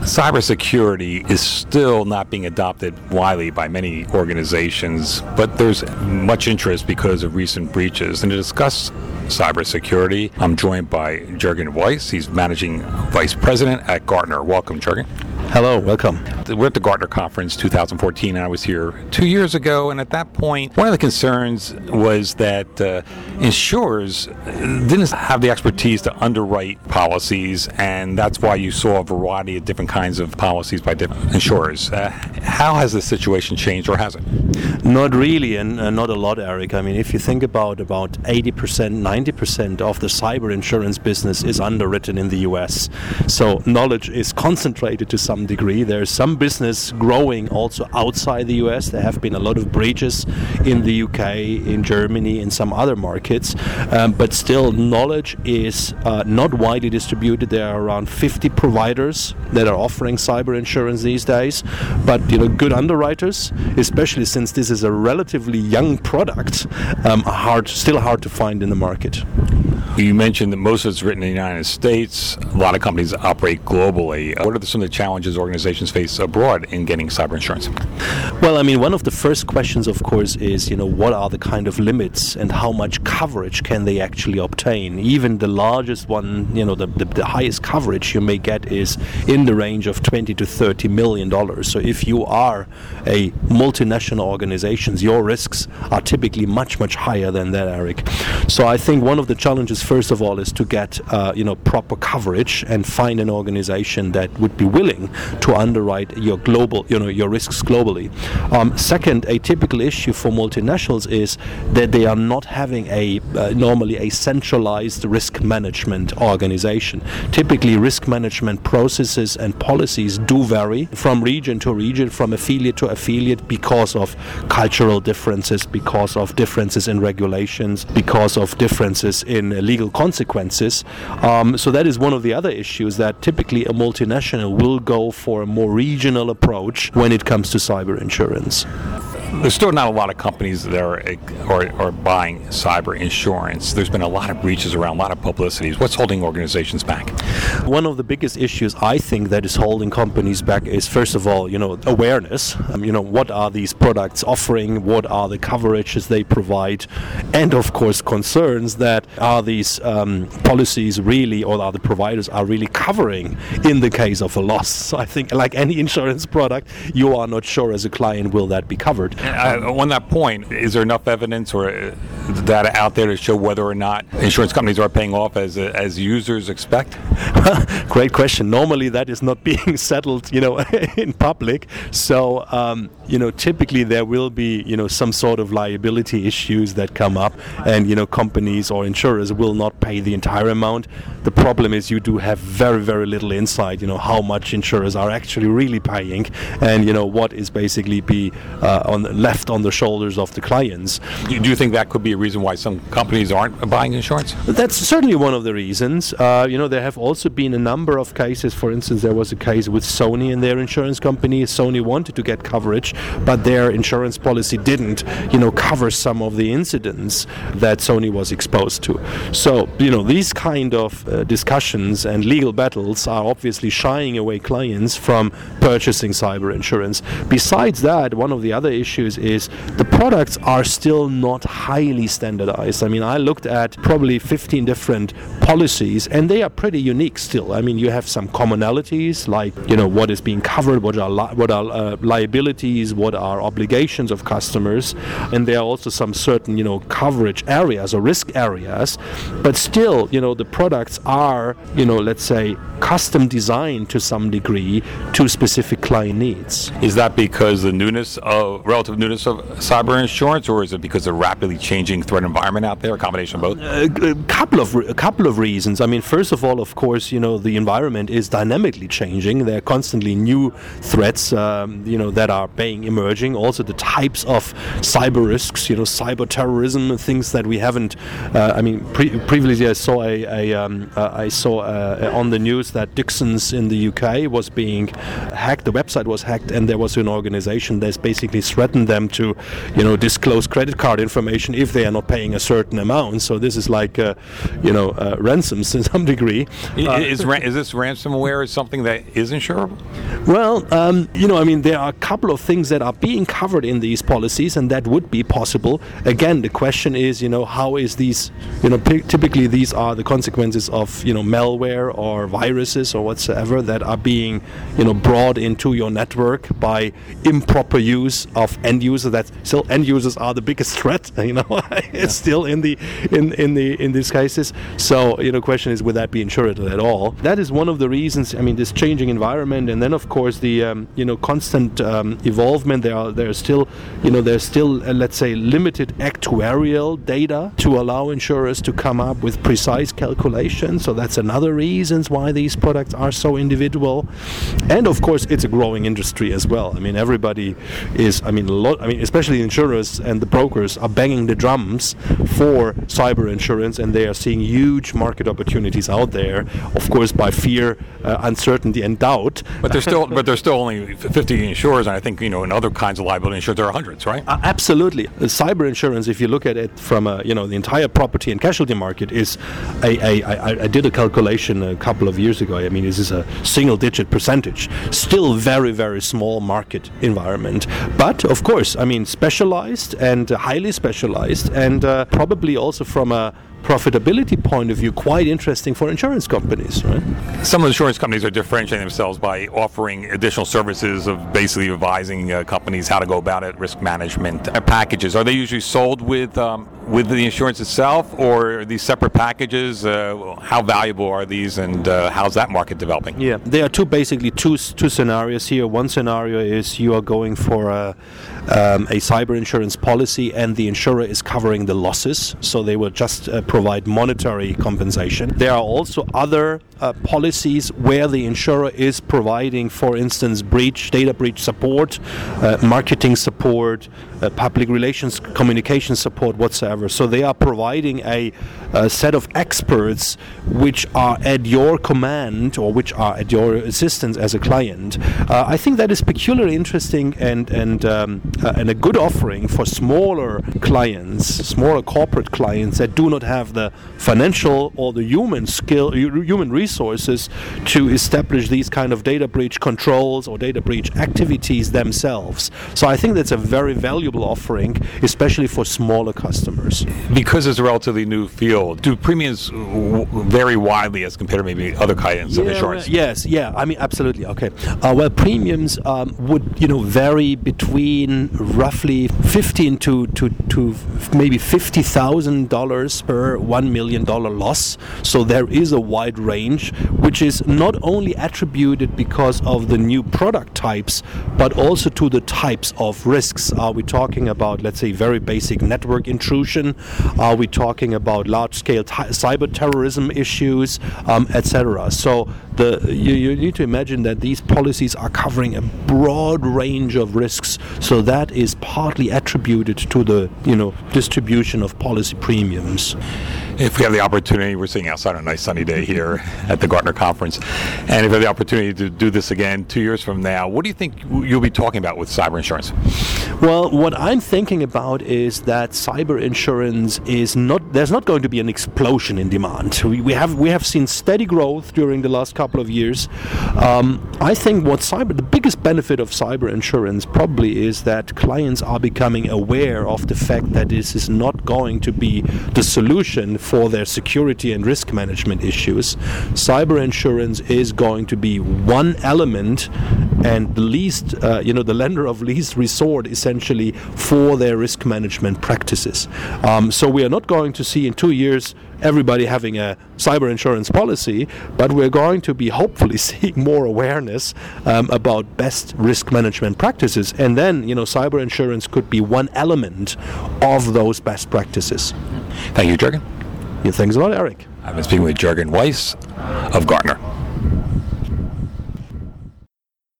cybersecurity is still not being adopted widely by many organizations, but there's much interest because of recent breaches. And to discuss cybersecurity, I'm joined by Jurgen Weiss. He's managing vice president at Gartner. Welcome, Jurgen. Hello, welcome. We're at the Gartner Conference 2014, and I was here two years ago. And at that point, one of the concerns was that uh, insurers didn't have the expertise to underwrite policies, and that's why you saw a variety of different kinds of policies by different insurers. Uh, how has the situation changed, or has it? Not really, and uh, not a lot, Eric. I mean, if you think about about 80%, 90% of the cyber insurance business is underwritten in the US, so knowledge is concentrated to some some degree. There's some business growing also outside the US. There have been a lot of breaches in the UK, in Germany, in some other markets, um, but still knowledge is uh, not widely distributed. There are around 50 providers that are offering cyber insurance these days, but you know, good underwriters, especially since this is a relatively young product, um, hard, still hard to find in the market. You mentioned that most of it's written in the United States. A lot of companies operate globally. Uh, what are some of the challenges organizations face abroad in getting cyber insurance? Well, I mean, one of the first questions, of course, is you know what are the kind of limits and how much coverage can they actually obtain? Even the largest one, you know, the, the, the highest coverage you may get is in the range of 20 to 30 million dollars. So if you are a multinational organization, your risks are typically much much higher than that, Eric. So I think one of the challenges, first of all, is to get uh, you know proper coverage and find an organization that would be willing to underwrite your global, you know, your risks globally. Um, second, a typical issue for multinationals is that they are not having a uh, normally a centralized risk management organization. Typically, risk management processes and policies do vary from region to region, from affiliate to affiliate, because of cultural differences, because of differences in regulations, because of differences in legal consequences. Um, so that is one of the other issues that typically a multinational will go for a more regional approach when it comes to cyber insurance there's still not a lot of companies that are, are, are, buying cyber insurance. There's been a lot of breaches around, a lot of publicities. What's holding organizations back? One of the biggest issues I think that is holding companies back is first of all, you know, awareness. Um, you know, what are these products offering? What are the coverages they provide? And of course, concerns that are these um, policies really, or are the providers are really covering in the case of a loss? So I think, like any insurance product, you are not sure as a client will that be covered. Uh, on that point, is there enough evidence or uh, data out there to show whether or not insurance companies are paying off as as users expect? Great question. Normally, that is not being settled, you know, in public. So, um, you know, typically there will be, you know, some sort of liability issues that come up, and you know, companies or insurers will not pay the entire amount. The problem is you do have very, very little insight, you know, how much insurers are actually really paying, and you know what is basically be uh, on left on the shoulders of the clients. Do you think that could be reason why some companies aren't buying insurance? That's certainly one of the reasons. Uh, you know, there have also been a number of cases. For instance, there was a case with Sony and their insurance company. Sony wanted to get coverage, but their insurance policy didn't, you know, cover some of the incidents that Sony was exposed to. So, you know, these kind of uh, discussions and legal battles are obviously shying away clients from purchasing cyber insurance. Besides that, one of the other issues issues is the products are still not highly standardized. I mean, I looked at probably 15 different policies, and they are pretty unique still. I mean, you have some commonalities like you know what is being covered, what are li- what are uh, liabilities, what are obligations of customers, and there are also some certain you know coverage areas or risk areas. But still, you know, the products are you know let's say custom designed to some degree to specific client needs. Is that because the newness of relative newness of cyber insurance, or is it because of rapidly changing threat environment out there? A combination of both. A, a couple of a couple of reasons. I mean, first of all, of course, you know the environment is dynamically changing. There are constantly new threats, um, you know, that are being emerging. Also, the types of cyber risks, you know, cyber terrorism, things that we haven't. Uh, I mean, pre- previously I saw a, a um, uh, I saw uh, on the news that Dixon's in the UK was being hacked. The website was hacked, and there was an organization that's basically threatened them to, you know, disclose credit card information if they are not paying a certain amount. So this is like, uh, you know, uh, ransoms to some degree. Uh, is, is this ransomware is something that is insurable? Well, um, you know, I mean, there are a couple of things that are being covered in these policies, and that would be possible. Again, the question is, you know, how is these, you know, typically these are the consequences of, you know, malware or viruses or whatsoever that are being, you know, brought into your network by improper use of end users. That still end users are the biggest threat. You know, it's still in the in in the in these cases. So, you know, the question is, would that be insured at all? That is one of the reasons. I mean, this changing environment, and then of course the um, you know constant um, evolvement. There are there's still you know there's still uh, let's say limited actuarial data to allow insurers to come up with precise calculations. So that's another reasons why these products are so individual. And of course, it's a growing industry as well. I mean, everybody is. I mean, a lot. I mean, especially insurers and the brokers are banging the drums for cyber insurance, and they are seeing huge market opportunities out there. Of course, by fear, uh, uncertainty, and doubt. But there's still, but there's still only 50 insurers, and I think you know in other kinds of liability insurance there are hundreds, right? Uh, absolutely. Uh, cyber insurance, if you look at it from a, you know the entire property and casualty market, is a, a, a I did a calculation a couple of years ago. I mean, this is a single-digit percentage, still very very small market environment. But of course, I mean, specialized and highly specialized, and uh, probably also from a profitability point of view quite interesting for insurance companies, right? Some of the insurance companies are differentiating themselves by offering additional services of basically advising uh, companies how to go about it, risk management uh, packages. Are they usually sold with um, with the insurance itself, or these separate packages? Uh, how valuable are these, and uh, how's that market developing? Yeah, there are two basically two two scenarios here. One scenario is you are going for a um, a cyber insurance policy, and the insurer is covering the losses, so they will just uh, provide monetary compensation. There are also other uh, policies where the insurer is providing, for instance, breach, data breach support, uh, marketing support, uh, public relations, communication support, whatsoever. So they are providing a, a, set of experts which are at your command or which are at your assistance as a client. Uh, I think that is peculiarly interesting and and um, uh, and a good offering for smaller clients, smaller corporate clients that do not have the financial or the human skill, human resources to establish these kind of data breach controls or data breach activities themselves. So I think that's a very valuable offering, especially for smaller customers. Because it's a relatively new field, do premiums vary widely as compared to maybe other kinds yeah, of insurance? Yes, yeah, I mean absolutely. Okay, uh, well, premiums um, would you know vary between roughly fifteen to to, to maybe fifty thousand dollars one million dollar loss. So there is a wide range, which is not only attributed because of the new product types, but also to the types of risks. Are we talking about, let's say, very basic network intrusion? Are we talking about large-scale t- cyber terrorism issues, um, etc.? So the you, you need to imagine that these policies are covering a broad range of risks. So that is partly attributed to the you know distribution of policy premiums if we have the opportunity, we're sitting outside on a nice sunny day here at the Gartner conference, and if we have the opportunity to do this again two years from now, what do you think you'll be talking about with cyber insurance? Well, what I'm thinking about is that cyber insurance is not there's not going to be an explosion in demand. We, we have we have seen steady growth during the last couple of years. Um, I think what cyber the biggest benefit of cyber insurance probably is that clients are becoming aware of the fact that this is not going to be the solution for their security and risk management issues. Cyber insurance is going to be one element and the least, uh, you know, the lender of least resort essentially for their risk management practices. Um, so we are not going to see in two years everybody having a cyber insurance policy, but we're going to be hopefully seeing more awareness um, about best risk management practices. And then, you know, cyber insurance could be one element of those best practices. Thank you, Jürgen. Yeah, thanks a lot, Eric. I've been speaking with Jürgen Weiss of Gartner.